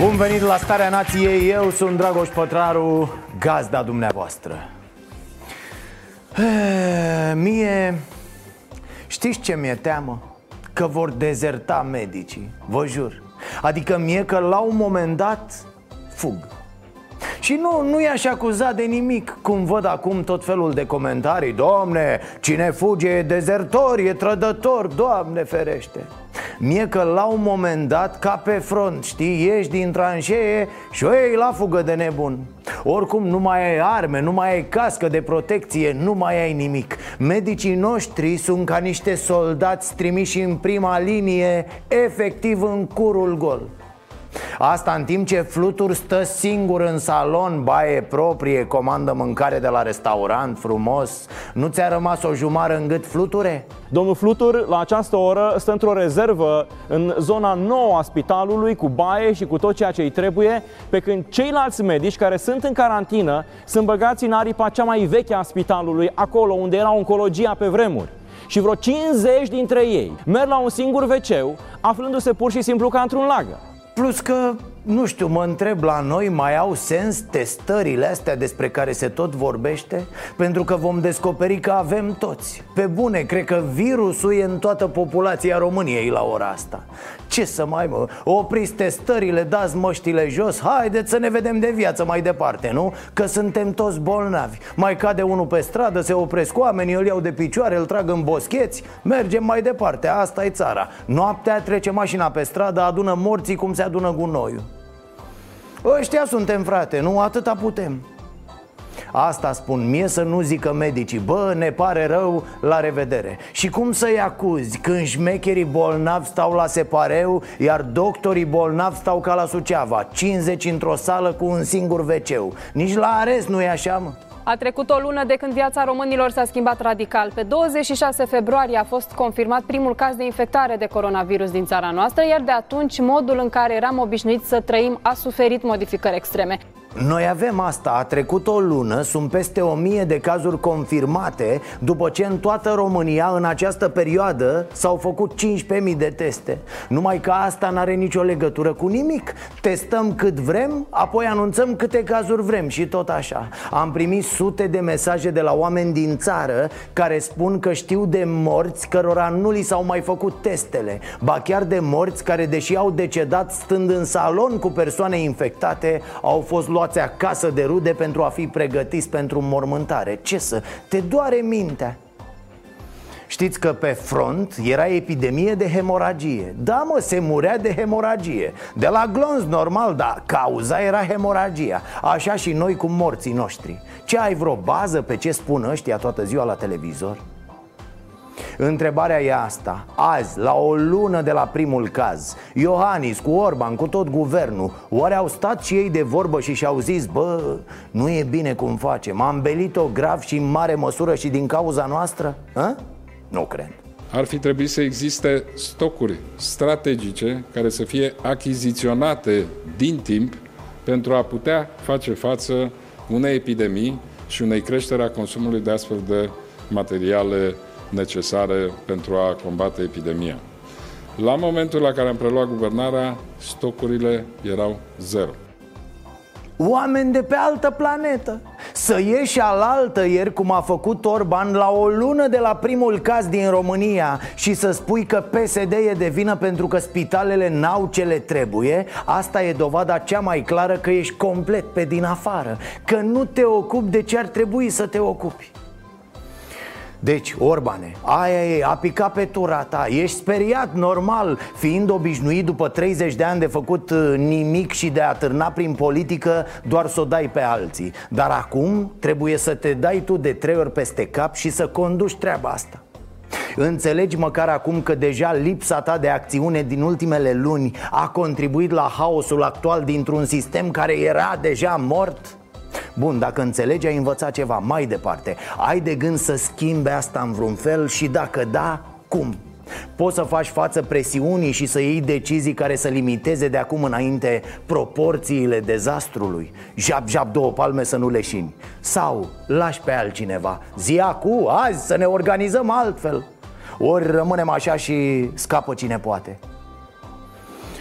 Bun venit la Starea Nației, eu sunt Dragoș Pătraru, gazda dumneavoastră. E, Mie, știți ce mi-e teamă? Că vor dezerta medicii, vă jur. Adică mie că la un moment dat fug. Și nu, nu i-aș acuza de nimic Cum văd acum tot felul de comentarii. Doamne, cine fuge e dezertor, e trădător Doamne ferește Mie că la un moment dat, ca pe front, știi, ieși din tranșee și o iei la fugă de nebun. Oricum nu mai ai arme, nu mai ai cască de protecție, nu mai ai nimic. Medicii noștri sunt ca niște soldați trimiși în prima linie, efectiv în curul gol Asta în timp ce Flutur stă singur în salon, baie proprie, comandă mâncare de la restaurant frumos Nu ți-a rămas o jumară în gât Fluture? Domnul Flutur, la această oră, stă într-o rezervă în zona nouă a spitalului, cu baie și cu tot ceea ce îi trebuie, pe când ceilalți medici care sunt în carantină sunt băgați în aripa cea mai veche a spitalului, acolo unde era oncologia pe vremuri. Și vreo 50 dintre ei merg la un singur wc aflându-se pur și simplu ca într-un lagă. Plus că, nu știu, mă întreb la noi mai au sens testările astea despre care se tot vorbește? Pentru că vom descoperi că avem toți. Pe bune, cred că virusul e în toată populația României la ora asta. Ce să mai mă, opriți testările, dați măștile jos Haideți să ne vedem de viață mai departe, nu? Că suntem toți bolnavi. Mai cade unul pe stradă, se opresc oamenii, îl iau de picioare, îl trag în boscheți Mergem mai departe, asta e țara. Noaptea trece mașina pe stradă, adună morții cum se adună gunoiul Ăștia suntem, frate, nu atâta putem. Asta spun mie să nu zică medicii. Bă, ne pare rău, la revedere. Și cum să-i acuzi când șmecherii bolnavi stau la separeu Iar doctorii bolnavi stau ca la Suceava? 50 într-o sală cu un singur wc Nici la arest nu e așa, mă? A trecut o lună de când viața românilor s-a schimbat radical. Pe 26 februarie a fost confirmat primul caz de infectare de coronavirus din țara noastră, iar de atunci modul în care eram obișnuiți să trăim a suferit modificări extreme. Noi avem asta, a trecut o lună, sunt peste o mie de cazuri confirmate După ce în toată România în această perioadă s-au făcut 15.000 de teste. Numai că asta n-are nicio legătură cu nimic. Testăm cât vrem, apoi anunțăm câte cazuri vrem și tot așa. Am primit sute de mesaje de la oameni din țară Care spun că știu de morți cărora nu li s-au mai făcut testele. Ba chiar de morți care deși au decedat stând în salon cu persoane infectate Au fost luați acasă de rude pentru a fi pregătiți pentru mormântare. Ce să, te doare mintea. Știți că pe front era epidemie de hemoragie. Da mă, se murea de hemoragie. De la glonț normal, dar cauza era hemoragia. Așa și noi cu morții noștri. Ce ai vreo bază pe ce spun ăștia toată ziua la televizor? Întrebarea e asta Azi, la o lună de la primul caz Iohannis cu Orban, cu tot guvernul Oare au stat și ei de vorbă și și-au zis Bă, nu e bine cum facem Am belit-o grav și în mare măsură și din cauza noastră? Hă? Nu cred ar fi trebuit să existe stocuri strategice care să fie achiziționate din timp pentru a putea face față unei epidemii și unei creștere a consumului de astfel de materiale necesare pentru a combate epidemia. La momentul la care am preluat guvernarea, stocurile erau zero. Oameni de pe altă planetă Să ieși alaltă ieri cum a făcut Orban la o lună de la primul caz din România Și să spui că PSD e de vină pentru că spitalele n-au ce le trebuie Asta e dovada cea mai clară că ești complet pe din afară Că nu te ocupi de ce ar trebui să te ocupi deci, Orbane, aia e, a picat pe tura ta. Ești speriat, normal Fiind obișnuit după 30 de ani de făcut uh, nimic și de a târna prin politică Doar să o dai pe alții. Dar acum trebuie să te dai tu de trei ori peste cap și să conduci treaba asta. Înțelegi măcar acum că deja lipsa ta de acțiune din ultimele luni A contribuit la haosul actual dintr-un sistem care era deja mort? Bun, dacă înțelegi, ai învățat ceva mai departe. Ai de gând să schimbe asta în vreun fel și dacă da, cum? Poți să faci față presiunii și să iei decizii care să limiteze de acum înainte proporțiile dezastrului. Jap, jap, două palme să nu leșini. Sau lași pe altcineva. Zi cu azi să ne organizăm altfel. Ori rămânem așa și scapă cine poate.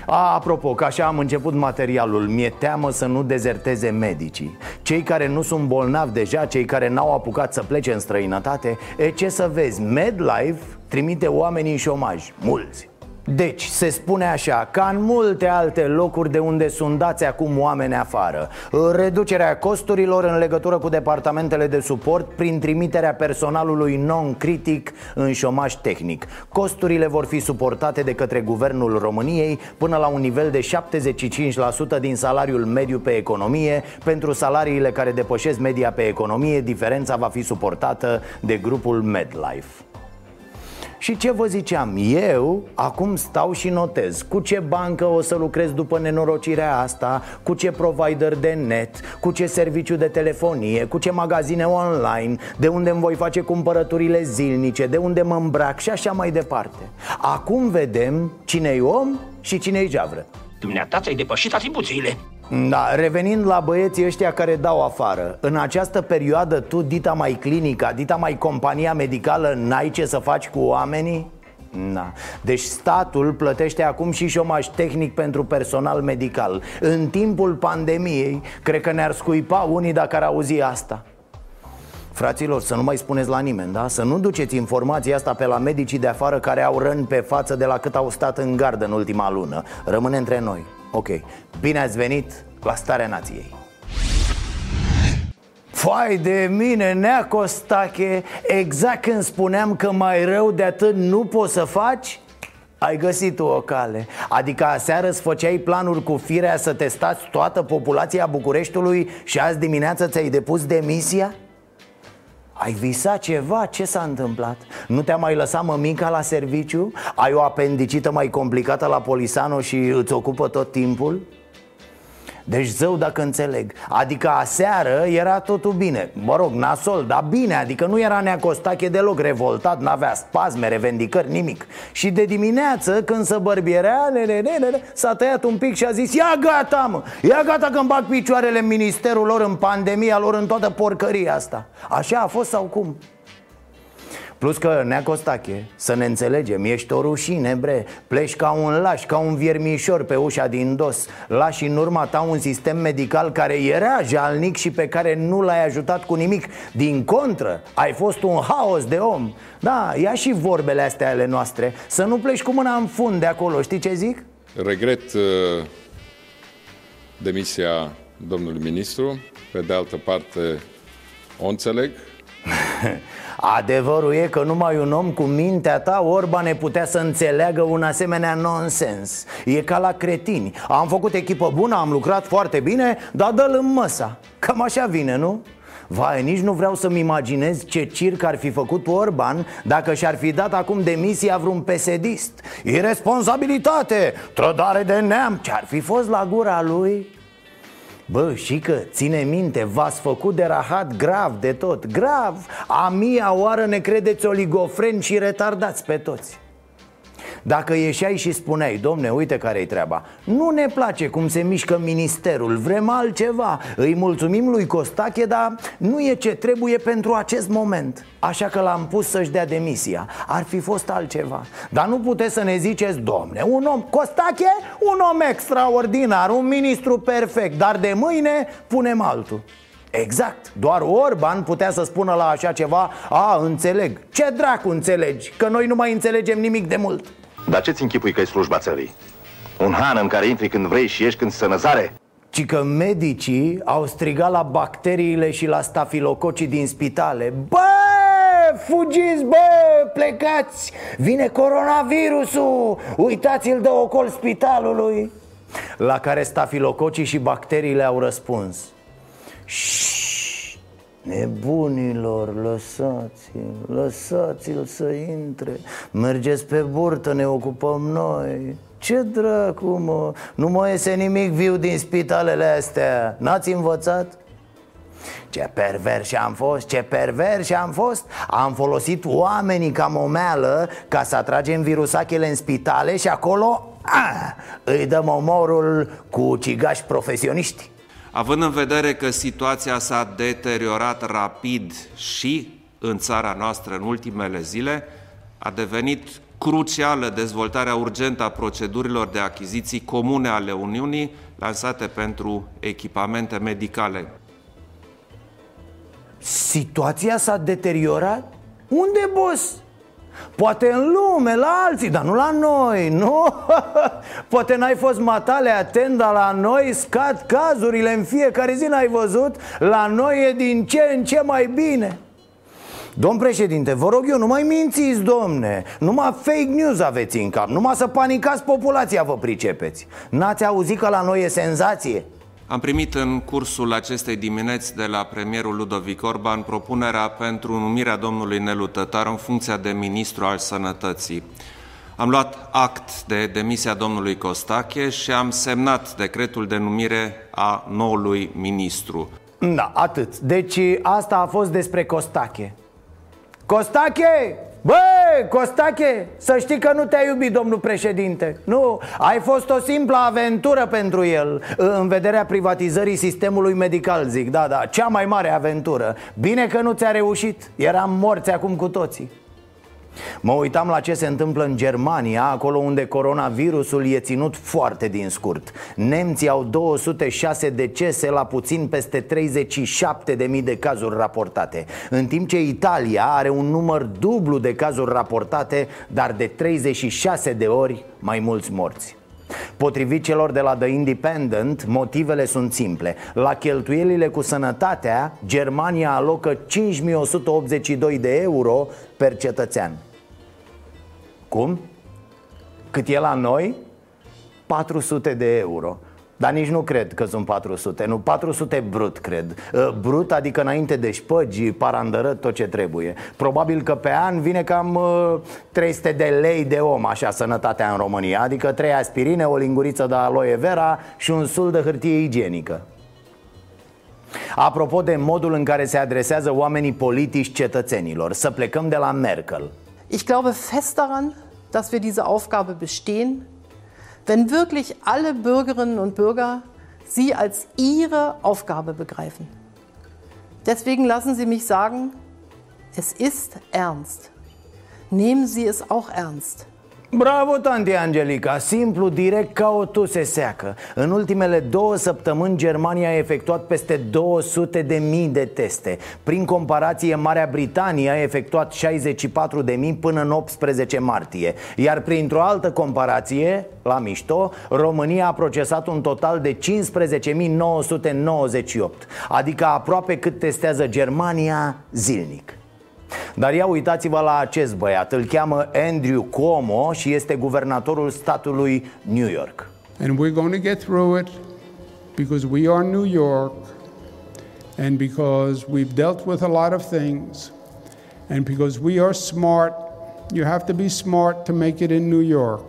A, apropo, că așa am început materialul. Mi-e teamă să nu dezerteze medicii Cei care nu sunt bolnavi deja Cei care n-au apucat să plece în străinătate E ce să vezi, MedLife trimite oamenii în șomaj Mulți deci, se spune așa, ca în multe alte locuri de unde sunt dați acum oameni afară Reducerea costurilor în legătură cu departamentele de suport Prin trimiterea personalului non-critic în șomaj tehnic. Costurile vor fi suportate de către Guvernul României Până la un nivel de 75% din salariul mediu pe economie. Pentru salariile care depășesc media pe economie Diferența va fi suportată de grupul MedLife și ce vă ziceam, eu acum stau și notez. Cu ce bancă o să lucrez după nenorocirea asta? Cu ce provider de net? Cu ce serviciu de telefonie? Cu ce magazine online? De unde îmi voi face cumpărăturile zilnice? De unde mă îmbrac? Și așa mai departe. Acum vedem cine-i om și cine-i javră Dumneata ți-ai depășit atribuțiile da, revenind la băieții ăștia care dau afară În această perioadă tu, dita mai clinica, dita mai compania medicală N-ai ce să faci cu oamenii? Da. Deci statul plătește acum și șomaj tehnic pentru personal medical În timpul pandemiei, cred că ne-ar scuipa unii dacă ar auzi asta Fraților, să nu mai spuneți la nimeni, da? Să nu duceți informația asta pe la medicii de afară care au răni pe față de la cât au stat în gardă în ultima lună. Rămâne între noi. Ok, bine ați venit la Starea Nației. Fai de mine, Nea Costache Exact când spuneam că mai rău de atât nu poți să faci ai găsit o cale. Adică aseară îți făceai planuri cu firea să testați toată populația Bucureștiului Și azi dimineață ți-ai depus demisia? Ai visat ceva? Ce s-a întâmplat? Nu te-a mai lăsat mămica la serviciu? Ai o apendicită mai complicată la Polisano și îți ocupă tot timpul? Deci zău dacă înțeleg. Adică aseară era totul bine. Mă rog, nasol, dar bine Adică nu era neacostache deloc revoltat N-avea spasme, revendicări, nimic. Și de dimineață, când se bărbierea S-a tăiat un pic și a zis Ia gata, mă, ia gata că-mi bag picioarele în ministerul lor În pandemia lor, în toată porcăria asta. Așa a fost sau cum? Plus că, Nea Costache, să ne înțelegem, ești o rușine, bre. Pleci ca un laș, ca un viermișor pe ușa din dos. Lași în urma ta un sistem medical care era jalnic și pe care nu l-ai ajutat cu nimic. Din contră, ai fost un haos de om. Da, ia și vorbele astea ale noastre. Să nu pleci cu mâna în fund de acolo, știi ce zic? Regret uh, demisia domnului ministru. Pe de altă parte, o înțeleg Adevărul e că numai un om cu mintea ta Orban ne putea să înțeleagă un asemenea nonsens. E ca la cretini. Am făcut echipă bună, am lucrat foarte bine Dar dă-l în măsa. Cam așa vine, nu? Vai, nici nu vreau să-mi imaginez ce circ ar fi făcut Orban Dacă și-ar fi dat acum demisia vreun pesedist. Irresponsabilitate, trădare de neam. Ce-ar fi fost la gura lui? Bă, și că, ține minte, v-ați făcut de rahat grav de tot Grav, a mia oară ne credeți oligofreni și retardați pe toți dacă ieșeai și spuneai, domne, uite care-i treaba. Nu ne place cum se mișcă ministerul, vrem altceva. Îi mulțumim lui Costache, dar nu e ce trebuie pentru acest moment. Așa că l-am pus să-și dea demisia. Ar fi fost altceva. Dar nu puteți să ne ziceți, domne, un om Costache, un om extraordinar, un ministru perfect. Dar de mâine punem altul. Exact, doar Orban putea să spună la așa ceva. A, înțeleg. Ce dracu înțelegi? Că noi nu mai înțelegem nimic de mult dar ce-ți închipui că e slujba țării? Un han în care intri când vrei și ieși când sănăzare? Ci că medicii au strigat la bacteriile și la stafilococii din spitale. Bă, fugiți, bă, plecați! Vine coronavirusul! Uitați-l de ocol spitalului! La care stafilococii și bacteriile au răspuns. Șș, Nebunilor, lăsați-l, lăsați-l să intre. Mergeți pe burtă, ne ocupăm noi. Ce dracu, mă, nu mai iese nimic viu din spitalele astea. N-ați învățat? Ce perversi am fost, ce perversi am fost. Am folosit oamenii ca momeală ca să atragem virusachele în spitale și acolo a, îi dăm omorul cu ucigași profesioniști Având în vedere că situația s-a deteriorat rapid și în țara noastră în ultimele zile, a devenit crucială dezvoltarea urgentă a procedurilor de achiziții comune ale Uniunii lansate pentru echipamente medicale. Situația s-a deteriorat? Unde, boss? Poate în lume, la alții, dar nu la noi, nu? Poate n-ai fost matale atent, dar la noi scad cazurile în fiecare zi, n-ai văzut? La noi e din ce în ce mai bine Domn președinte, vă rog eu, nu mai mințiți, domne Numai fake news aveți în cap Numai să panicați populația, vă pricepeți N-ați auzit că la noi e senzație? Am primit în cursul acestei dimineți de la premierul Ludovic Orban propunerea pentru numirea domnului Nelu Tătar în funcția de ministru al sănătății. Am luat act de demisia domnului Costache și am semnat decretul de numire a noului ministru. Da, atât Deci asta a fost despre Costache Costache! Băi, Costache, să știi că nu te-a iubit domnul președinte. Nu, ai fost o simplă aventură pentru el În vederea privatizării sistemului medical, zic. Da, da, cea mai mare aventură. Bine că nu ți-a reușit. Eram morți acum cu toții Mă uitam la ce se întâmplă în Germania, acolo unde coronavirusul e ținut foarte din scurt. Nemții au 206 decese la puțin peste 37.000 de cazuri raportate În timp ce Italia are un număr dublu de cazuri raportate, dar de 36 de ori mai mulți morți. Potrivit celor de la The Independent, motivele sunt simple. La cheltuielile cu sănătatea, Germania alocă 5182 de euro per cetățean cum? Cât e la noi? 400 de euro. Dar nici nu cred că sunt 400, nu, 400 brut cred. Ă, Brut adică înainte de șpăgi, parandărăt, tot ce trebuie. Probabil că pe an vine cam 300 ă, de lei de om, așa, sănătatea în România. Adică 3 aspirine, o linguriță de aloe vera și un sul de hârtie igienică. Apropo de modul în care se adresează oamenii politici cetățenilor Să plecăm de la Merkel Ich glaube fest daran, dass wir diese Aufgabe bestehen, wenn wirklich alle Bürgerinnen und Bürger sie als ihre Aufgabe begreifen. Deswegen lassen Sie mich sagen, es ist ernst. Nehmen Sie es auch ernst. Bravo, tanti Angelica, simplu, direct ca o tuse seacă. În ultimele două săptămâni Germania a efectuat peste 200 de mii de teste. Prin comparație, Marea Britanie a efectuat 64 de mii până în 18 martie. Iar printr-o altă comparație, la mișto, România a procesat un total de 15.998 Adică aproape cât testează Germania zilnic dar ia uitați-vă la acest băiat Îl cheamă Andrew Cuomo și este guvernatorul statului New York And we're going to get through it because we are New York and because we've dealt with a lot of things and because we are smart. You have to be smart to make it in New York.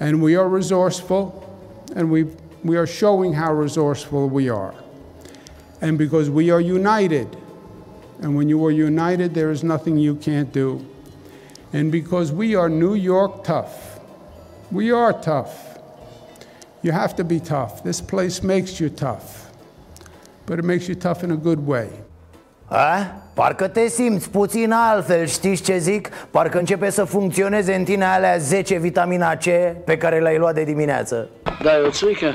And we are resourceful and we we are showing how resourceful we are. And because we are united And when you are united, there is nothing you can't do. And because we are New York tough, we are tough. You have to be tough. This place makes you tough, but it makes you tough in a good way. A? Parcă te simți puțin altfel, știți ce zic? Parcă începe să funcționeze în tine alea 10 vitamina C pe care le-ai luat de dimineață Da, eu țuică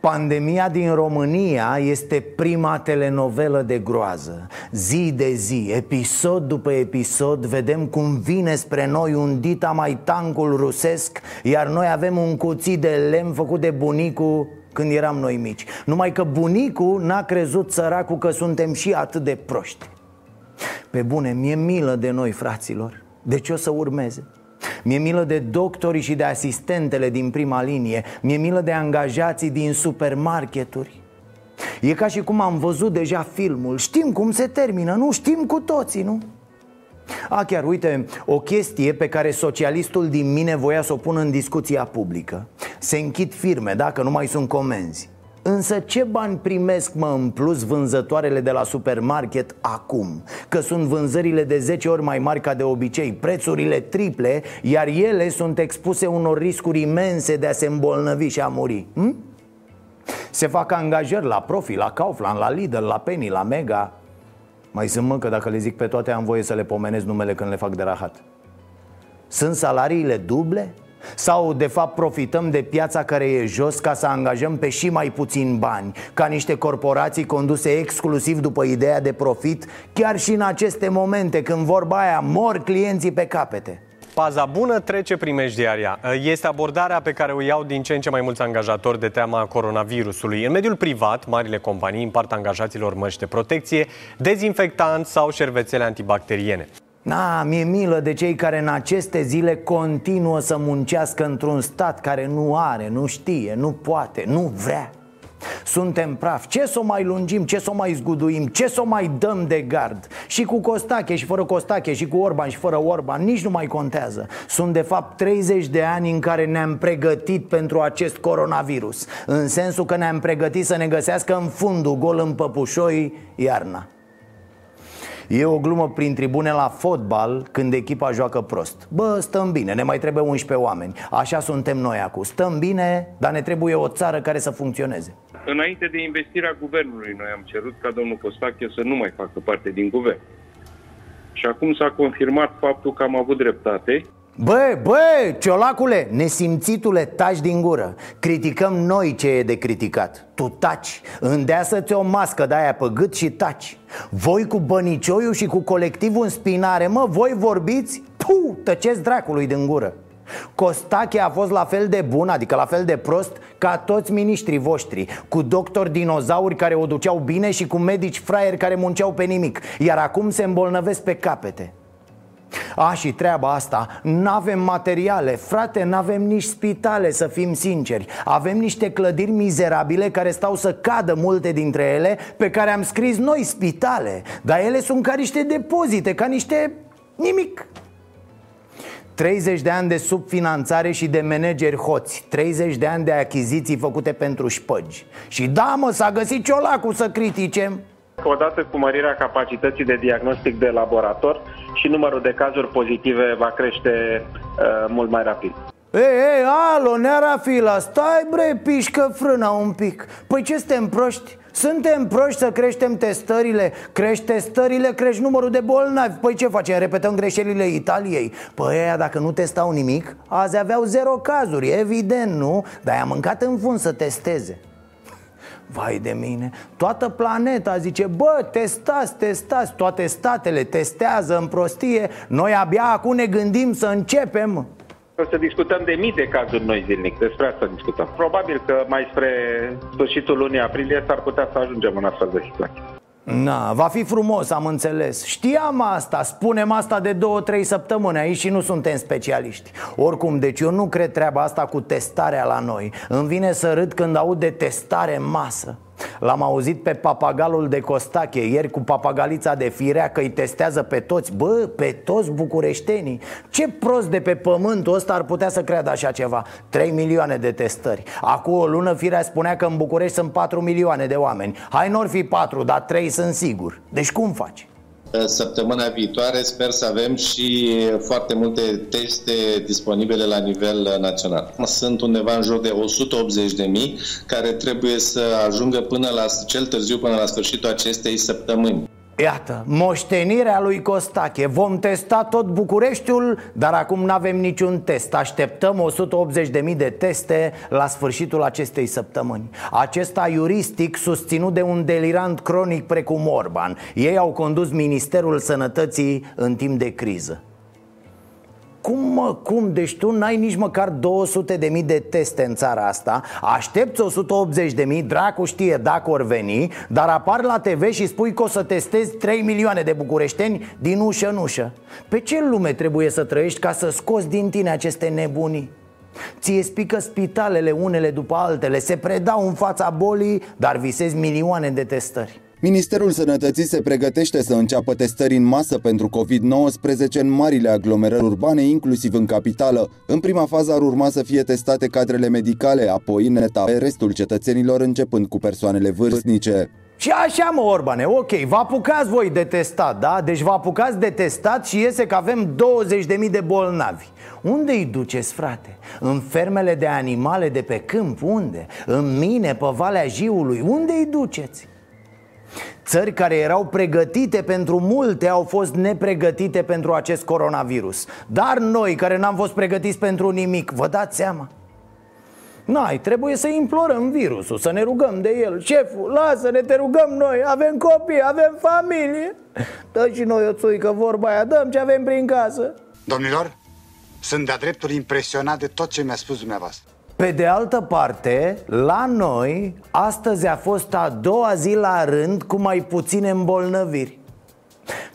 Pandemia din România este prima telenovelă de groază. Zi de zi, episod după episod Vedem cum vine spre noi un dita mai tancul rusesc Iar noi avem un cuțit de lemn făcut de bunicu când eram noi mici. Numai că bunicul n-a crezut săracul că suntem și atât de proști. Pe bune, mi-e milă de noi, fraților. De ce o să urmeze? Mi-e milă de doctorii și de asistentele din prima linie. Mi-e milă de angajații din supermarketuri. E ca și cum am văzut deja filmul. Știm cum se termină, nu? Știm cu toții, nu? A, chiar, uite, o chestie pe care socialistul din mine voia să o pună în discuția publică. Se închid firme, dacă nu mai sunt comenzi Însă ce bani primesc, mă, în plus vânzătoarele de la supermarket acum? Că sunt vânzările de 10 ori mai mari ca de obicei, prețurile triple, iar ele sunt expuse unor riscuri imense de a se îmbolnăvi și a muri hm? Se fac angajări la Profi, la Kaufland, la Lidl, la Penny, la Mega Mai sunt mă că dacă le zic pe toate am voie să le pomenesc numele când le fac de rahat Sunt salariile duble? Sau de fapt profităm de piața care e jos ca să angajăm pe și mai puțin bani Ca niște corporații conduse exclusiv după ideea de profit Chiar și în aceste momente când vorba aia mor clienții pe capete Paza bună trece primejdiaria. Este abordarea pe care o iau din ce în ce mai mulți angajatori de teama coronavirusului. În mediul privat, marile companii împart angajaților măști de protecție, dezinfectanți sau șervețele antibacteriene. Na, mi-e milă de cei care în aceste zile continuă să muncească într-un stat care nu are, nu știe, nu poate, nu vrea. Suntem praf, ce să o mai lungim, ce să o mai zguduim, ce să o mai dăm de gard? Și cu Costache și fără Costache și cu Orban și fără Orban, nici nu mai contează. Sunt de fapt 30 de ani în care ne-am pregătit pentru acest coronavirus. În sensul că ne-am pregătit să ne găsească în fundul gol în păpușoi iarna E o glumă prin tribune la fotbal când echipa joacă prost. Bă, stăm bine, ne mai trebuie 11 oameni. Așa suntem noi acum. Stăm bine, dar ne trebuie o țară care să funcționeze. Înainte de investirea guvernului, noi am cerut ca domnul Costache să nu mai facă parte din guvern. Și acum s-a confirmat faptul că am avut dreptate Bă, bă, ciolacule, nesimțitule, taci din gură. Criticăm noi ce e de criticat. Tu taci, îndeasă-ți o mască de aia pe gât și taci. Voi cu bănicioiul și cu colectivul în spinare, mă, voi vorbiți? Puh, tăceți dracului din gură. Costache a fost la fel de bun, adică la fel de prost ca toți miniștrii voștri Cu doctori dinozauri care o duceau bine și cu medici fraieri care munceau pe nimic Iar acum se îmbolnăvesc pe capete a, și treaba asta, n-avem materiale, frate, n-avem nici spitale, să fim sinceri. Avem niște clădiri mizerabile care stau să cadă multe dintre ele Pe care am scris noi spitale. Dar ele sunt ca niște depozite, ca niște nimic. 30 de ani de subfinanțare și de manageri hoți. 30 de ani de achiziții făcute pentru șpăgi. Și da mă, s-a găsit ciolacul să criticem Odată cu mărirea capacității de diagnostic de laborator și numărul de cazuri pozitive va crește uh, mult mai rapid. Ei, ei, alo, neara fila, stai bre, pișcă frâna un pic Păi ce suntem proști? Suntem proști să creștem testările Crești testările, crești numărul de bolnavi Păi ce facem? Repetăm greșelile Italiei Păi aia dacă nu testau nimic Azi aveau zero cazuri, evident, nu? Dar i-a mâncat în fund să testeze Vai de mine, toată planeta zice Bă, testați, testați. Toate statele testează în prostie. Noi abia acum ne gândim să începem. O să discutăm de mii de cazuri noi zilnic, despre asta discutăm. Probabil că mai spre sfârșitul lunii aprilie s-ar putea să ajungem în astfel de situație. Na, va fi frumos, am înțeles. Știam asta, spunem asta de două, trei săptămâni aici și nu suntem specialiști. Oricum, deci eu nu cred treaba asta cu testarea la noi. Îmi vine să râd când aud de testare în masă L-am auzit pe papagalul de Costache ieri cu papagalița de firea că îi testează pe toți. Bă, pe toți bucureștenii. Ce prost de pe pământul ăsta ar putea să creadă așa ceva? 3 milioane de testări. Acum o lună firea spunea că în București sunt 4 milioane de oameni. Hai nu fi 4, dar 3 sunt sigur. Deci cum faci? Săptămâna viitoare sper să avem și foarte multe teste disponibile la nivel național. Sunt undeva în jur de 180 de mii care trebuie să ajungă până la cel târziu până la sfârșitul acestei săptămâni. Iată, moștenirea lui Costache. Vom testa tot Bucureștiul, dar acum nu avem niciun test. Așteptăm 180.000 de teste la sfârșitul acestei săptămâni. Acesta iuristic susținut de un delirant cronic precum Orban. Ei au condus Ministerul Sănătății în timp de criză cum mă, cum? Deci tu n-ai nici măcar 200 de mii de teste în țara asta Aștepți 180 de mii, dracu știe dacă or veni Dar apar la TV și spui că o să testezi 3 milioane de bucureșteni din ușă în ușă Pe ce lume trebuie să trăiești ca să scoți din tine aceste nebunii? Ție spică spitalele unele după altele Se predau în fața bolii, dar visezi milioane de testări Ministerul Sănătății se pregătește să înceapă testări în masă pentru COVID-19 în marile aglomerări urbane, inclusiv în capitală. În prima fază ar urma să fie testate cadrele medicale, apoi în etape restul cetățenilor, începând cu persoanele vârstnice. Și așa mă, Orbane, ok, vă apucați voi de testat, da? Deci vă apucați de testat și iese că avem 20.000 de bolnavi Unde îi duceți, frate? În fermele de animale de pe câmp? Unde? În mine, pe Valea Jiului? Unde îi duceți? Țări care erau pregătite pentru multe au fost nepregătite pentru acest coronavirus. Dar noi care n-am fost pregătiți pentru nimic, vă dați seama? N-ai, trebuie să implorăm virusul, să ne rugăm de el. Șeful, lasă-ne, te rugăm noi, avem copii, avem familie. Dă și noi o țuică vorba aia, dăm ce avem prin casă. Domnilor, sunt de-a dreptul impresionat de tot ce mi-a spus dumneavoastră pe de altă parte, la noi, astăzi a fost a doua zi la rând cu mai puține îmbolnăviri.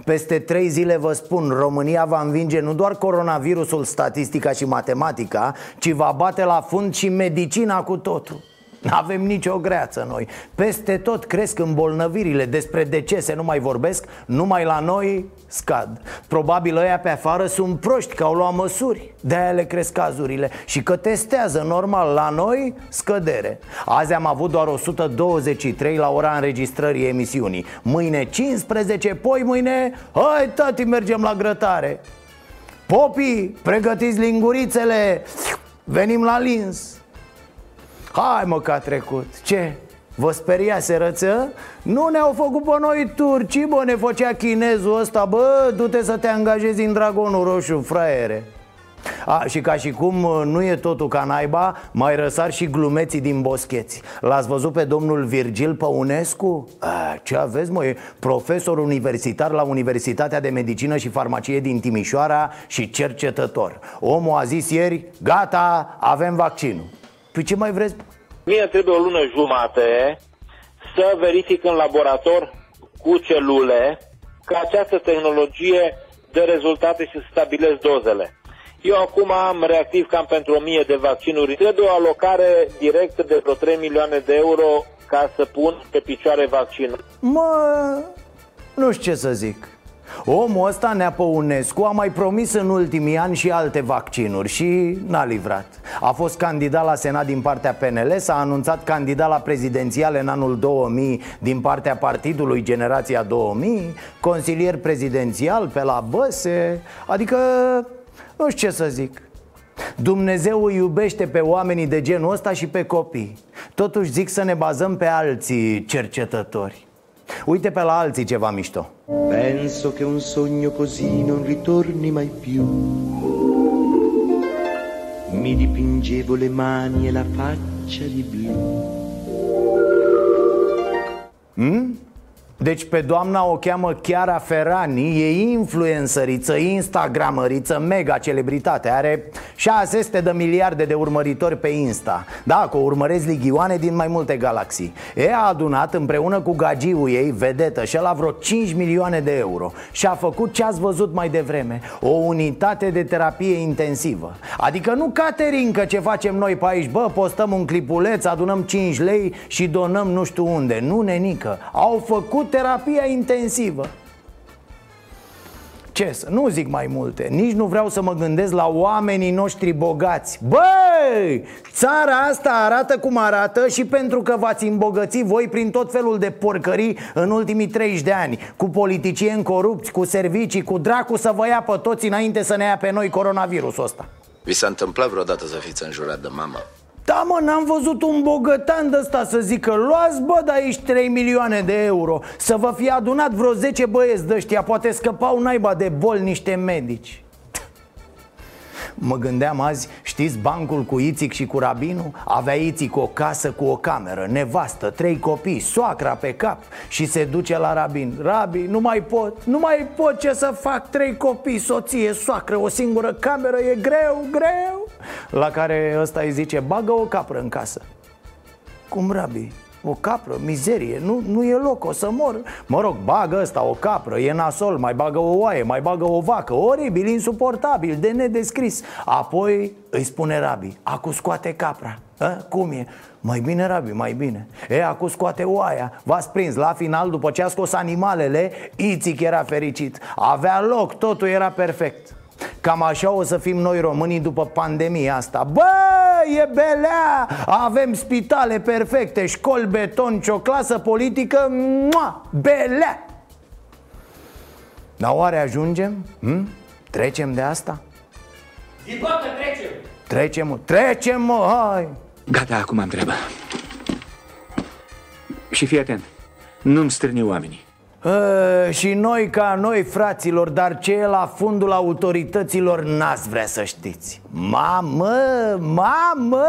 Peste trei zile vă spun, România va învinge nu doar coronavirusul, statistica și matematica Ci va bate la fund și medicina cu totul avem nicio greață noi. Peste tot cresc îmbolnăvirile. Despre decese nu mai vorbesc? Numai la noi scad. Probabil ăia pe afară sunt proști Că au luat măsuri. De-aia le cresc cazurile. Și că testează normal La noi scădere. Azi am avut doar 123 la ora înregistrării emisiunii. Mâine 15 Poi mâine Hai tati mergem la grătare. Popii, pregătiți lingurițele. Venim la lins Hai mă că a trecut Ce? Vă speria serăță? Nu ne-au făcut pe noi turci, bă, ne făcea chinezul ăsta Bă, du-te să te angajezi în Dragonul Roșu, fraiere a, și ca și cum uh, nu e totul ca naiba Mai răsar și glumeții din boscheți L-ați văzut pe domnul Virgil Păunescu? A, ce aveți mă, e profesor universitar la Universitatea de Medicină și Farmacie din Timișoara Și cercetător Omul a zis ieri, gata, avem vaccinul Păi ce mai vreți? Mie trebuie o lună jumate să verific în laborator cu celule că această tehnologie dă rezultate și stabilesc dozele. Eu acum am reactiv cam pentru 1000 de vaccinuri. Trebuie o alocare directă de vreo 3 milioane de euro ca să pun pe picioare vaccinul. Mă, nu știu ce să zic. Omul ăsta, Nea Păunescu, a mai promis în ultimii ani și alte vaccinuri și n-a livrat. A fost candidat la Senat din partea PNL, s-a anunțat candidat la prezidențiale în anul 2000 din partea partidului Generația 2000 Consilier prezidențial pe la Băse, adică nu știu ce să zic. Dumnezeu îi iubește pe oamenii de genul ăsta și pe copii. Totuși zic să ne bazăm pe alții cercetători Uite pe la alții ceva mișto. Penso che un sogno così non ritorni mai più. Mi dipingevo le mani e la faccia di blu. Mm? Deci pe doamna o cheamă Chiara Ferrani E influențăriță, instagramăriță, mega celebritate Are 600 de miliarde de urmăritori pe Insta. Da, că urmăresc ligioane din mai multe galaxii. E a adunat împreună cu gagiul ei, vedetă Și la vreo 5 milioane de euro. Și a făcut ce ați văzut mai devreme O unitate de terapie intensivă. Adică nu caterincă ce facem noi pe aici Bă, postăm un clipuleț, adunăm 5 lei și donăm nu știu unde. Nu, nenică Au făcut terapia intensivă. Ce să, nu zic mai multe. Nici nu vreau să mă gândesc la oamenii noștri bogați. Băi, țara asta arată cum arată Și pentru că v-ați îmbogățit voi prin tot felul de porcării În ultimii 30 de ani. Cu politicieni corupți, cu servicii Cu dracu să vă ia pe toți înainte să ne ia pe noi coronavirusul ăsta. Vi s-a întâmplat vreodată să fiți înjurat de mamă? Da, mă, n-am văzut un bogătan de ăsta să zică Luați, bă, de aici 3 milioane de euro. Să vă fi adunat vreo 10 băieți de ăștia Poate scăpau naiba de boli niște medici Mă gândeam azi, știți bancul cu Ițic și cu Rabinu? Avea Ițic o casă cu o cameră, nevastă, trei copii, soacra pe cap Și se duce la Rabin Rabi, nu mai pot, nu mai pot ce să fac Trei copii, soție, soacră, o singură cameră, e greu, greu La care ăsta îi zice, bagă o capră în casă Cum, Rabi? O capră, mizerie, nu, nu e loc, o să mor. Mă rog, bagă ăsta o capră, e nasol, mai bagă o oaie, mai bagă o vacă. Oribil, insuportabil, de nedescris. Apoi îi spune Rabi, acu scoate capra. A? Cum e? Mai bine, Rabi, mai bine. E, acu scoate oaia. V-ați prins, la final, după ce a scos animalele Ițic era fericit. Avea loc, totul era perfect Cam așa o să fim noi românii după pandemia asta Bă, e belea! Avem spitale perfecte, școli beton, o clasă politică mua, Belea! Dar oare ajungem? Hm? Trecem de asta? Din toată trecem! Trecem, mă, trecem, mă, hai! Gata, acum am treabă. Și fii atent, nu-mi strâni oamenii. A, și noi ca noi, fraților, dar ce e la fundul autorităților n-ați vrea să știți. Mamă, mamă!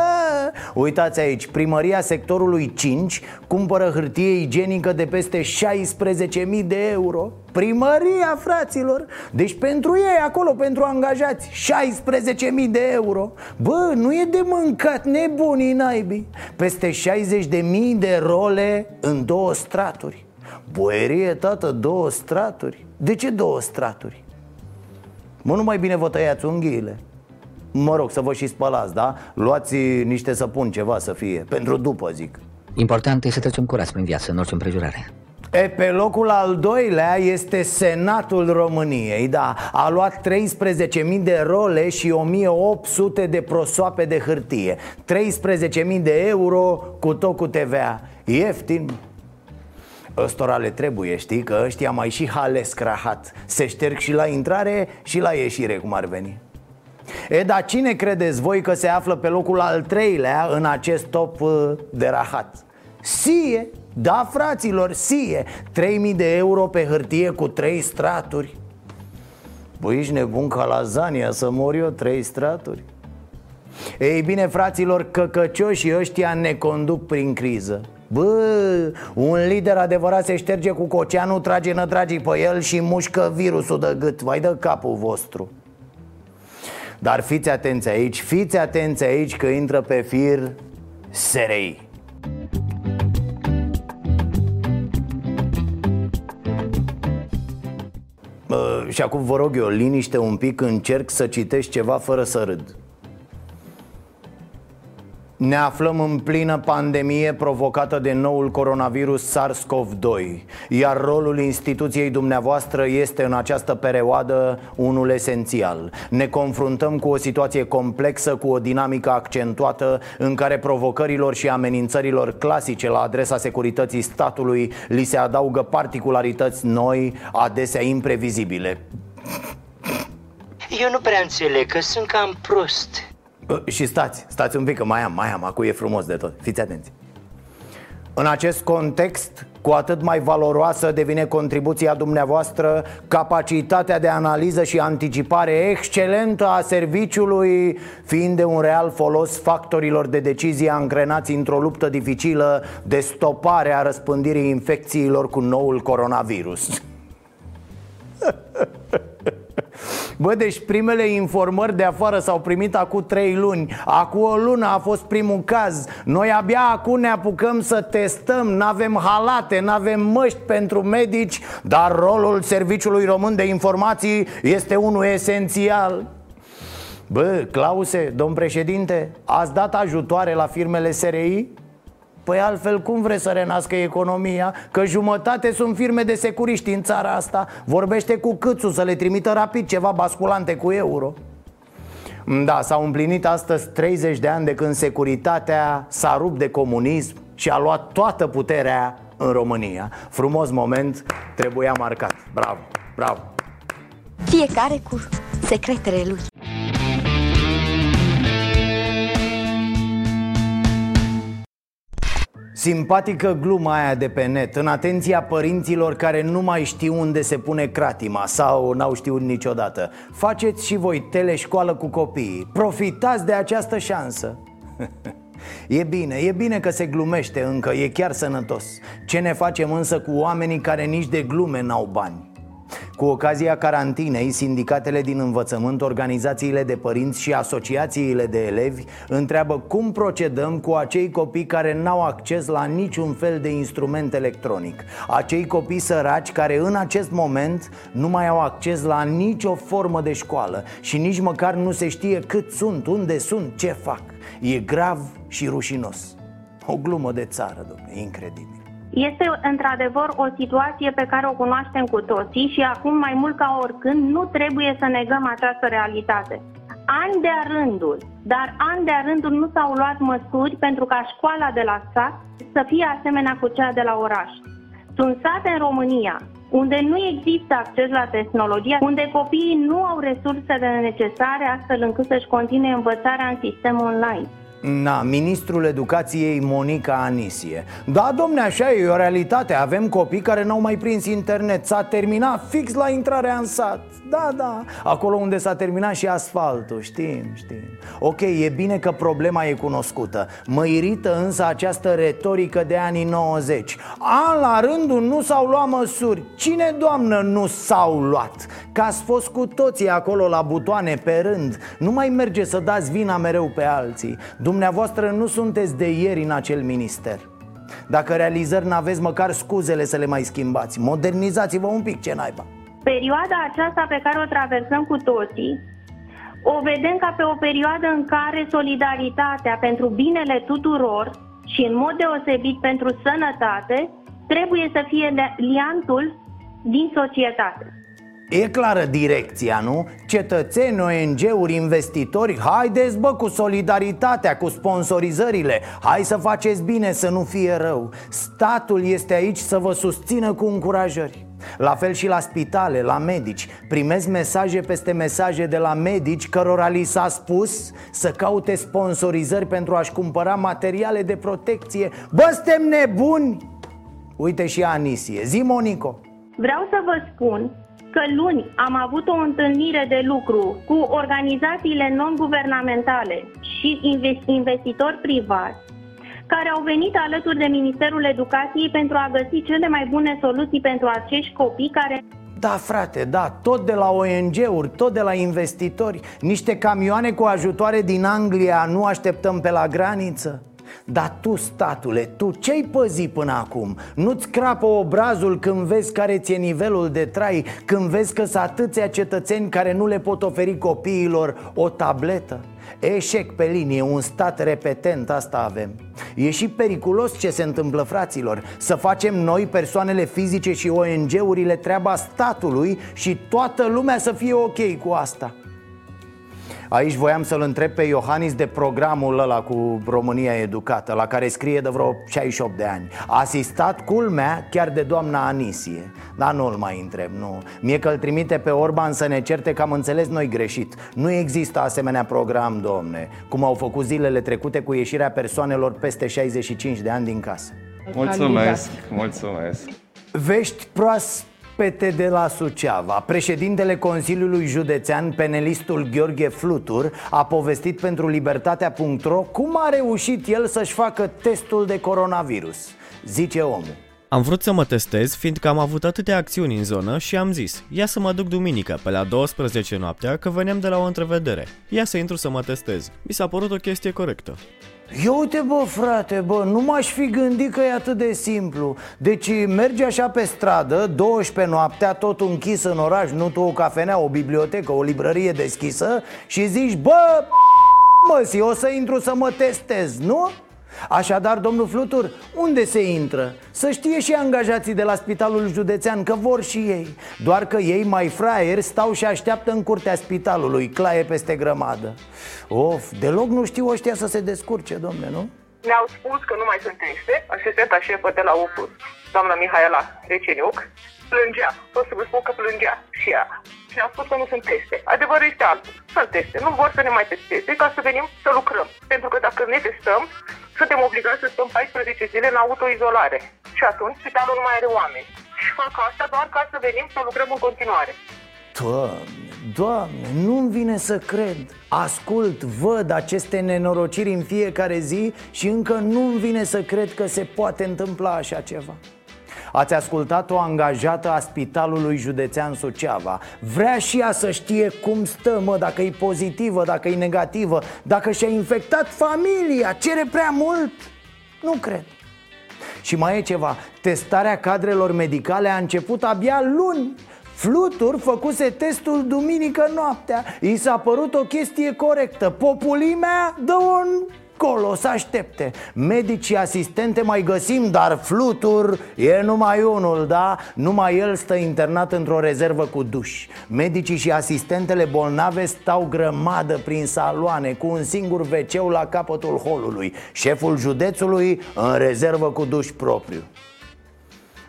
Uitați aici, primăria sectorului 5 cumpără hârtie igienică de peste 16.000 de euro. Primăria, fraților! Deci pentru ei, acolo, pentru angajați 16.000 de euro. Bă, nu e de mâncat, nebunii naibii! Peste 60.000 de role în două straturi Boierie, tată, două straturi? De ce două straturi? Mă, nu mai bine vă tăiați unghiile. Mă rog, să vă și spălați, da? Luați niște săpun, ceva să fie Pentru după, zic. Important e să trecem curați prin viață, în orice împrejurare. E, pe locul al doilea este Senatul României, da? A luat 13.000 de role și 1.800 de prosoape de hârtie. 13.000 de euro cu tot cu TVA Ieftin, Ăstora le trebuie, știi, că ăștia mai și halesc rahat Se șterg și la intrare și la ieșire, cum ar veni. E, dar cine credeți voi că se află pe locul al treilea în acest top uh, de rahat? Sie, da fraților, Sie. 3000 de euro pe hârtie cu 3 straturi. Băi, ești nebun ca lasagna să mor eu 3 straturi? Ei bine, fraților, căcăcioșii ăștia ne conduc prin criză Bă, un lider adevărat se șterge cu coceanul, trage nădragii pe el și mușcă virusul de gât. Vai de capul vostru. Dar fiți atenți aici, fiți atenți aici că intră pe fir SRI Bă, și acum vă rog eu, liniște un pic, încerc să citești ceva fără să râd ne aflăm în plină pandemie provocată de noul coronavirus SARS-CoV-2 Iar rolul instituției dumneavoastră este în această perioadă unul esențial. Ne confruntăm cu o situație complexă, cu o dinamică accentuată În care provocărilor și amenințărilor clasice la adresa securității statului Li se adaugă particularități noi, adesea imprevizibile. Eu nu prea înțeleg, că sunt cam prost și stați, stați un pic, că mai am, mai am, acum e frumos de tot. Fiți atenți. În acest context, cu atât mai valoroasă devine contribuția dumneavoastră Capacitatea de analiză și anticipare excelentă a serviciului Fiind de un real folos factorilor de decizie angrenați într-o luptă dificilă De stopare a răspândirii infecțiilor cu noul coronavirus Bă, deci primele informări de afară s-au primit acum trei luni. Acum o lună a fost primul caz. Noi abia acum ne apucăm să testăm. N-avem halate, n-avem măști pentru medici Dar rolul Serviciului Român de Informații este unul esențial. Bă, Clause, domn președinte, ați dat ajutoare la firmele SRI? Păi altfel cum vreți să renască economia? Că jumătate sunt firme de securiști în țara asta. Vorbește cu câțu să le trimită rapid ceva basculante cu euro. Da, s-au împlinit astăzi 30 de ani de când securitatea s-a rupt de comunism și a luat toată puterea în România. Frumos moment, trebuia marcat. Bravo, bravo. Fiecare cu secretele lui Simpatică gluma aia de pe net În atenția părinților care nu mai știu unde se pune cratima Sau n-au știut niciodată. Faceți și voi teleșcoală cu copiii. Profitați de această șansă. E bine, e bine că se glumește încă, e chiar sănătos. Ce ne facem însă cu oamenii care nici de glume n-au bani? Cu ocazia carantinei, sindicatele din învățământ, organizațiile de părinți și asociațiile de elevi întreabă cum procedăm cu acei copii care n-au acces la niciun fel de instrument electronic. Acei copii săraci care în acest moment nu mai au acces la nicio formă de școală Și nici măcar nu se știe cât sunt, unde sunt, ce fac. E grav și rușinos. O glumă de țară, domnule, incredibil este într-adevăr o situație pe care o cunoaștem cu toții și acum mai mult ca oricând nu trebuie să negăm această realitate. Ani de rândul, dar ani de rândul nu s-au luat măsuri pentru ca școala de la sat să fie asemenea cu cea de la oraș. Sunt sate în România unde nu există acces la tehnologie, unde copiii nu au resursele necesare astfel încât să-și continue învățarea în sistem online. Na, ministrul educației Monica Anisie. Da, domne, așa e o realitate. Avem copii care n-au mai prins internet. S-a terminat fix la intrarea în sat. Da, da, acolo unde s-a terminat și asfaltul. Știm, știm. Ok, e bine că problema e cunoscută. Mă irită însă această retorică de anii 90 An la rândul nu s-au luat măsuri. Cine, doamnă, nu s-au luat? Că ați fost cu toții acolo la butoane pe rând. Nu mai merge să dați vina mereu pe alții Dumneavoastră nu sunteți de ieri în acel minister. Dacă realizări n-aveți măcar scuzele să le mai schimbați. Modernizați-vă un pic, ce naiba. Perioada aceasta pe care o traversăm cu toții o vedem ca pe o perioadă în care solidaritatea pentru binele tuturor și în mod deosebit pentru sănătate trebuie să fie liantul din societate. E clară direcția, nu? Cetățeni, ONG-uri, investitori Haideți bă cu solidaritatea, cu sponsorizările. Hai să faceți bine, să nu fie rău. Statul este aici să vă susțină cu încurajări. La fel și la spitale, la medici. Primesc mesaje peste mesaje de la medici Cărora li s-a spus să caute sponsorizări pentru a-și cumpăra materiale de protecție. Bă, suntem nebuni! Uite și Anisie, zi Monico. Vreau să vă spun că luni am avut o întâlnire de lucru cu organizațiile non-guvernamentale și investitori privați care au venit alături de Ministerul Educației pentru a găsi cele mai bune soluții pentru acești copii care da, frate, da, tot de la ONG-uri, tot de la investitori Niște camioane cu ajutoare din Anglia nu așteptăm pe la graniță? Dar tu, statule, tu ce-ai păzit până acum? Nu-ți crapă obrazul când vezi care ți-e nivelul de trai Când vezi că sunt atâția cetățeni care nu le pot oferi copiilor o tabletă? Eșec pe linie, un stat repetent, asta avem E și periculos ce se întâmplă, fraților Să facem noi, persoanele fizice și ONG-urile, treaba statului Și toată lumea să fie ok cu asta Aici voiam să-l întreb pe Iohannis de programul ăla cu România Educată La care scrie de vreo 68 de ani. Asistat culmea chiar de doamna Anisie. Dar nu-l mai întreb, nu. Mie că-l trimite pe Orban să ne certe că am înțeles noi greșit. Nu există asemenea program, domne Cum au făcut zilele trecute cu ieșirea persoanelor peste 65 de ani din casă. Mulțumesc, mulțumesc. Vești proaspete Pete de la Suceava Președintele Consiliului Județean, penelistul Gheorghe Flutur A povestit pentru Libertatea.ro cum a reușit el să-și facă testul de coronavirus Zice omul am vrut să mă testez, fiindcă am avut atâtea acțiuni în zonă și am zis, ia să mă duc duminică, pe la 12 noaptea, că veneam de la o întrevedere. Ia să intru să mă testez. Mi s-a părut o chestie corectă. Ia uite bă frate, bă, nu m-aș fi gândit că e atât de simplu Deci mergi așa pe stradă, 12 noaptea, tot închis în oraș Nu tu o cafenea, o bibliotecă, o librărie deschisă Și zici, bă, mă, o să intru să mă testez, nu? Așadar, domnul Flutur, unde se intră? Să știe și angajații de la spitalul județean că vor și ei Doar că ei, mai fraieri, stau și așteaptă în curtea spitalului, claie peste grămadă Of, deloc nu știu ăștia să se descurce, domne, nu? Ne-au spus că nu mai sunt teste, asistenta șefă de la UPUS, doamna Mihaela Receniuc, plângea, pot să vă spun că plângea și ea. Și a spus că nu sunt teste. Adevărul este altul. Sunt teste. Nu vor să ne mai testeze ca să venim să lucrăm. Pentru că dacă ne testăm, suntem obligați să stăm 14 zile în autoizolare. Și atunci spitalul nu mai are oameni. Și fac asta doar ca să venim să lucrăm în continuare. Doamne, Doamne, nu-mi vine să cred Ascult, văd aceste nenorociri în fiecare zi Și încă nu-mi vine să cred că se poate întâmpla așa ceva Ați ascultat o angajată a Spitalului Județean Suceava. Vrea și ea să știe cum stă, mă, dacă e pozitivă, dacă e negativă Dacă și-a infectat familia, cere prea mult? Nu cred. Și mai e ceva, testarea cadrelor medicale a început abia luni. Flutur făcuse testul duminică noaptea. I s-a părut o chestie corectă. Populimea dă un colo să aștepte Medici și asistente mai găsim, dar flutur e numai unul, da? Numai el stă internat într-o rezervă cu duș Medicii și asistentele bolnave stau grămadă prin saloane Cu un singur wc la capătul holului Șeful județului în rezervă cu duș propriu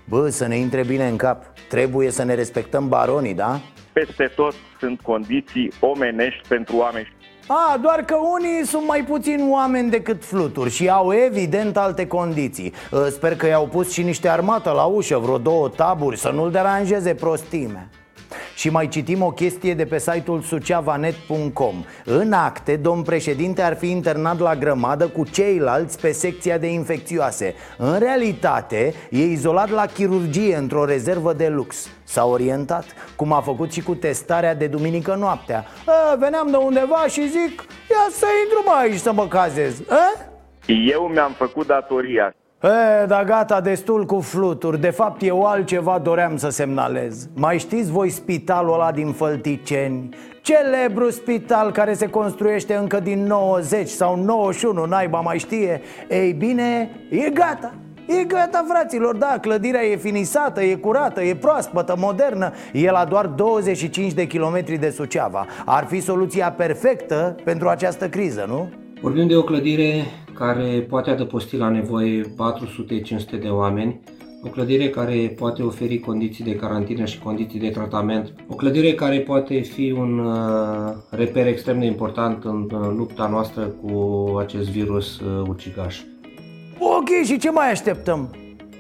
Bă, să ne intre bine în cap Trebuie să ne respectăm baronii, da? Peste tot sunt condiții omenești pentru oameni. A, doar că unii sunt mai puțin oameni decât fluturi și au evident alte condiții. Ă, Sper că i-au pus și niște armată la ușă, vreo două taburi, să nu-l deranjeze prostime și mai citim o chestie de pe site-ul suceavanet.com În acte, domn președinte ar fi internat la grămadă cu ceilalți pe secția de infecțioase. În realitate, e izolat la chirurgie într-o rezervă de lux. S-a orientat, cum a făcut și cu testarea de duminică noaptea. A, Veneam de undeva și zic, ia să intru mai aici să mă cazez a? Eu mi-am făcut datoria E, da gata, destul cu fluturi. De fapt eu altceva doream să semnalez. Mai știți voi spitalul ăla din Fălticeni? Celebru spital care se construiește încă din 90 sau 91, naiba mai știe. Ei bine, e gata. E gata, fraților, da, clădirea e finisată, e curată, e proaspătă, modernă. E la doar 25 de kilometri de Suceava. Ar fi soluția perfectă pentru această criză, nu? Vorbim de o clădire care poate adăposti la nevoie 400-500 de oameni, o clădire care poate oferi condiții de carantină și condiții de tratament, o clădire care poate fi un uh, reper extrem de important în uh, lupta noastră cu acest virus uh, ucigaș. Ok, și ce mai așteptăm?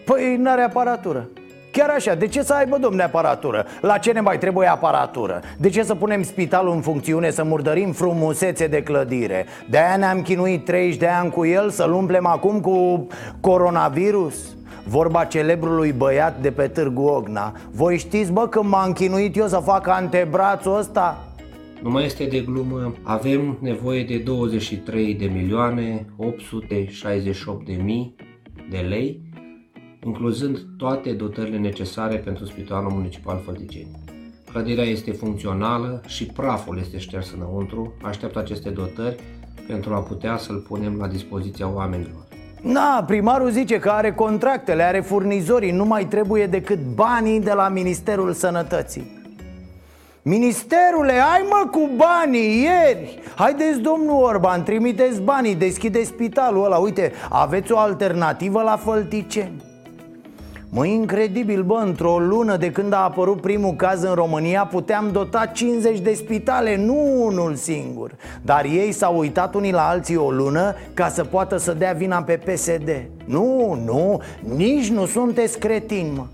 Păi n-are aparatură Chiar așa, de ce să aibă domne aparatură? La ce ne mai trebuie aparatură? De ce să punem spitalul în funcțiune, să murdărim frumusețe de clădire? De-aia ne-am chinuit 30 de ani cu el, să-l umplem acum cu coronavirus? Vorba celebrului băiat de pe Târgu Ogna Voi știți, bă, când m-am chinuit eu să fac antebrațul ăsta? Nu mai este de glumă, avem nevoie de 23 de milioane 868 de mii de lei incluzând toate dotările necesare pentru Spitalul Municipal Fălticeni. Clădirea este funcțională și praful este șters înăuntru. Aștept aceste dotări pentru a putea să-l punem la dispoziția oamenilor. Na, primarul zice că are contractele, are furnizorii, nu mai trebuie decât banii de la Ministerul Sănătății. Ministerule, hai mă cu banii ieri Haideți domnul Orban, trimiteți banii, deschideți spitalul ăla Uite, aveți o alternativă la Fălticeni Mă, incredibil, bă, într-o lună de când a apărut primul caz în România Puteam dota 50 de spitale, nu unul singur. Dar ei s-au uitat unii la alții o lună ca să poată să dea vina pe PSD Nu, nu, nici nu sunteți cretini, mă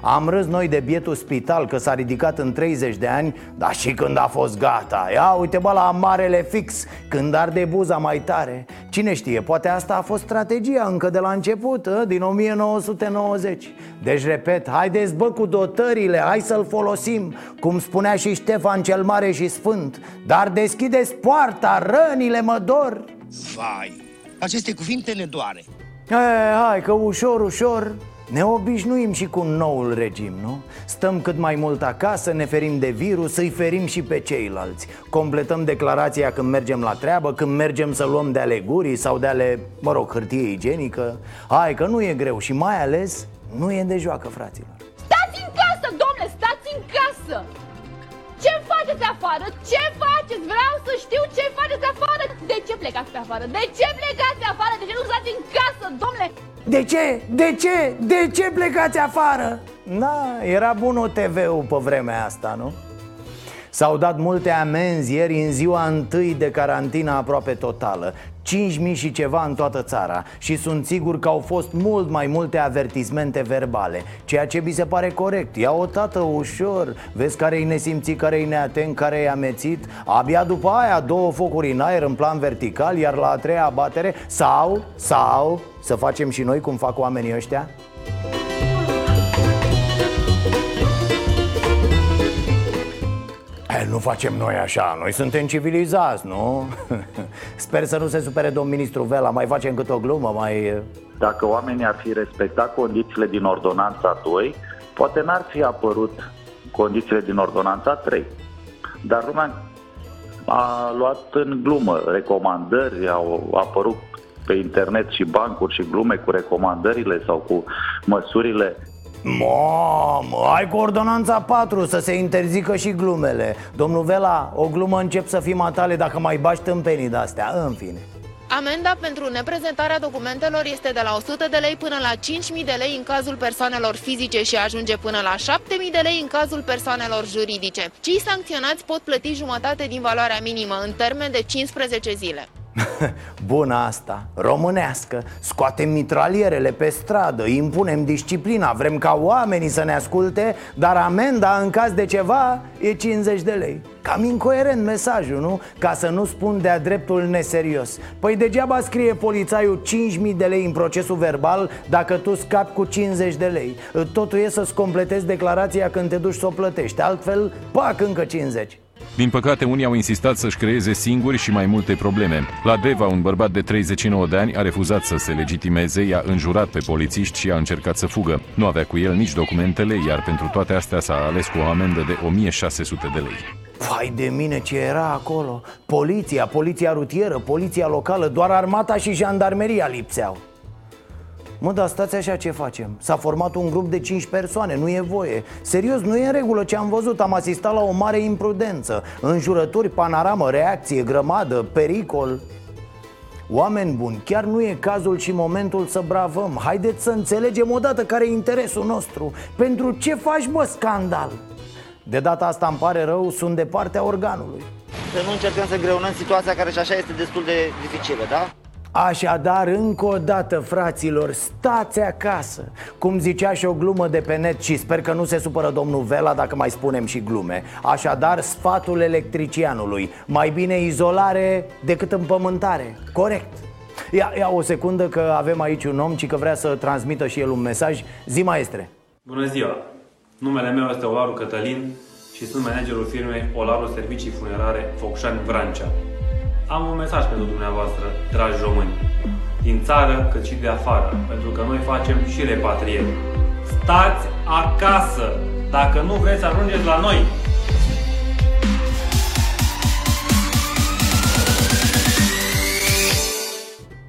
am râs noi de bietul spital că s-a ridicat în 30 de ani Dar și când a fost gata. Ia uite bă la marele fix Când arde buza mai tare. Cine știe, poate asta a fost strategia încă de la început ă? Din 1990 Deci repet, haideți bă cu dotările Hai să-l folosim. Cum spunea și Ștefan cel Mare și Sfânt Dar deschideți poarta, rănile mă dor. Vai, aceste cuvinte ne doare. E, hai că ușor, ușor ne obișnuim și cu noul regim, nu? Stăm cât mai mult acasă, ne ferim de virus, să-i ferim și pe ceilalți Completăm declarația când mergem la treabă, când mergem să luăm de ale gurii sau de ale, mă rog, hârtie igienică Hai că nu e greu și mai ales nu e de joacă, fraților Stați în casă, domnule, stați în casă! Ce faceți afară? Ce faceți? Vreau să știu ce faceți afară! De ce plecați pe afară? De ce plecați pe afară? De ce nu stați în casă, domnule? De ce? De ce? De ce plecați afară? Na, era bun o TV-ul pe vremea asta, nu? S-au dat multe amenzi ieri în ziua întâi de carantină aproape totală. 5.000 și ceva în toată țara. Și sunt sigur că au fost mult mai multe avertismente verbale. Ceea ce mi se pare corect. Ia o tată ușor. Vezi care-i nesimțit, care-i neatent, care-i amețit? Abia după aia două focuri în aer în plan vertical Iar la a treia batere Sau, sau, să facem și noi cum fac oamenii ăștia? Nu facem noi așa, noi suntem civilizați, nu? Sper să nu se supere domn ministru Vela, mai facem cât o glumă, mai... Dacă oamenii ar fi respectat condițiile din ordonanța 2, poate n-ar fi apărut condițiile din ordonanța 3. Dar lumea a luat în glumă recomandări, au apărut pe internet și bancuri și glume cu recomandările sau cu măsurile Mamă, ai cu ordonanța 4 să se interzică și glumele Domnul Vela, o glumă încep să fii matale dacă mai bași tâmpenii de-astea, în fine Amenda pentru neprezentarea documentelor este de la 100 de lei până la 5.000 de lei în cazul persoanelor fizice și ajunge până la 7.000 de lei în cazul persoanelor juridice. Cei sancționați pot plăti jumătate din valoarea minimă în termen de 15 zile. Bună asta, românească. Scoatem mitralierele pe stradă Impunem disciplina Vrem ca oamenii să ne asculte Dar amenda în caz de ceva e 50 de lei. Cam incoerent mesajul, nu? Ca să nu spun de-a dreptul neserios. Păi degeaba scrie polițaiul 5.000 de lei în procesul verbal Dacă tu scapi cu 50 de lei. Totul e să-ți completezi declarația când te duci să o plătești. Altfel, pac încă 50 din păcate, unii au insistat să-și creeze singuri și mai multe probleme. La Deva, un bărbat de 39 de ani a refuzat să se legitimeze, i-a înjurat pe polițiști și a încercat să fugă. Nu avea cu el nici documentele, iar pentru toate astea s-a ales cu o amendă de 1600 de lei. Vai de mine ce era acolo Poliția, poliția rutieră, poliția locală Doar armata și jandarmeria lipseau Mă, dar stați așa ce facem? S-a format un grup de 5 persoane, nu e voie. Serios, nu e în regulă ce am văzut. Am asistat la o mare imprudență. Înjurături, panoramă, reacție, grămadă, pericol. Oameni buni, chiar nu e cazul și momentul să bravăm. Haideți să înțelegem odată care e interesul nostru. Pentru ce faci, bă, scandal? De data asta îmi pare rău, sunt de partea organului. Să nu încercăm să greunăm situația care și așa este destul de dificilă, da? Așadar, încă o dată, fraților, stați acasă. Cum zicea și o glumă de pe net și sper că nu se supără domnul Vela dacă mai spunem și glume. Așadar, sfatul electricianului. Mai bine izolare decât împământare. Corect. Ia, ia o secundă că avem aici un om, ci că vrea să transmită și el un mesaj. Zi, maestre. Bună ziua! Numele meu este Olaru Cătălin și sunt managerul firmei Olaru Servicii Funerare Focșani Vrancea. Am un mesaj pentru dumneavoastră, dragi români, din țară cât și de afară, pentru că noi facem și repatrieri. Stați acasă dacă nu vreți să ajungeți la noi!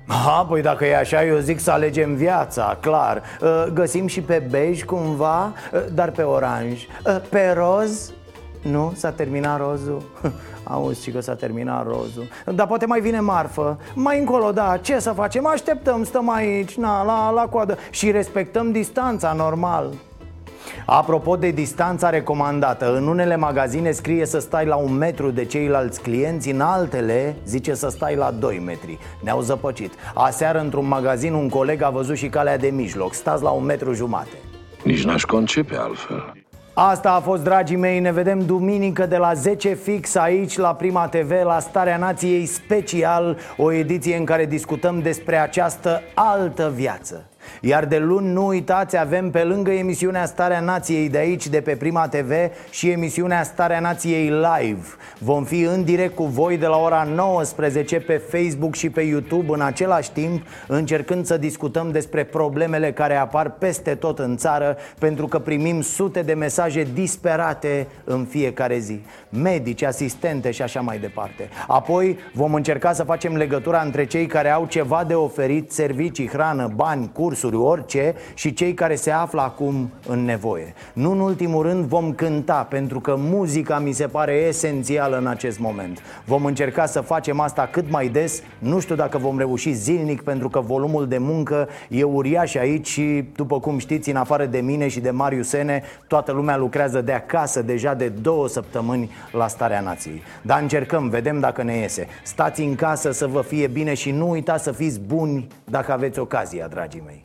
Ha, păi dacă e așa, eu zic să alegem viața, clar ă, Găsim și pe bej cumva, ă, dar pe oranj ă, Pe roz? Nu? S-a terminat rozul? Auzi și că s-a terminat rozul. Dar poate mai vine marfă. Mai încolo, da, ce să facem? Așteptăm, stăm aici, na, la, la coadă. Și respectăm distanța, normal. Apropo de distanța recomandată În unele magazine scrie să stai la un metru de ceilalți clienți În altele zice să stai la 2 metri. Ne-au zăpăcit. Aseară într-un magazin un coleg a văzut și calea de mijloc. Stați la un metru jumate. Nici n-aș concepe altfel Asta a fost, dragii mei, ne vedem duminică de la 10 fix aici la Prima TV la Starea Nației Special O ediție în care discutăm despre această altă viață iar de luni, nu uitați, avem pe lângă emisiunea Starea Nației de aici, de pe Prima TV Și emisiunea Starea Nației Live. Vom fi în direct cu voi de la ora 19 pe Facebook și pe YouTube În același timp, încercând să discutăm despre problemele care apar peste tot în țară Pentru că primim sute de mesaje disperate în fiecare zi. Medici, asistente și așa mai departe. Apoi vom încerca să facem legătura între cei care au ceva de oferit Servicii, hrană, bani, curs cursuri, orice Și cei care se află acum în nevoie. Nu în ultimul rând vom cânta Pentru că muzica mi se pare esențială în acest moment. Vom încerca să facem asta cât mai des. Nu știu dacă vom reuși zilnic Pentru că volumul de muncă e uriaș aici Și după cum știți, în afară de mine și de Marius Sene Toată lumea lucrează de acasă deja de două săptămâni la starea nației. Dar încercăm, vedem dacă ne iese. Stați în casă să vă fie bine și nu uitați să fiți buni dacă aveți ocazia, dragii mei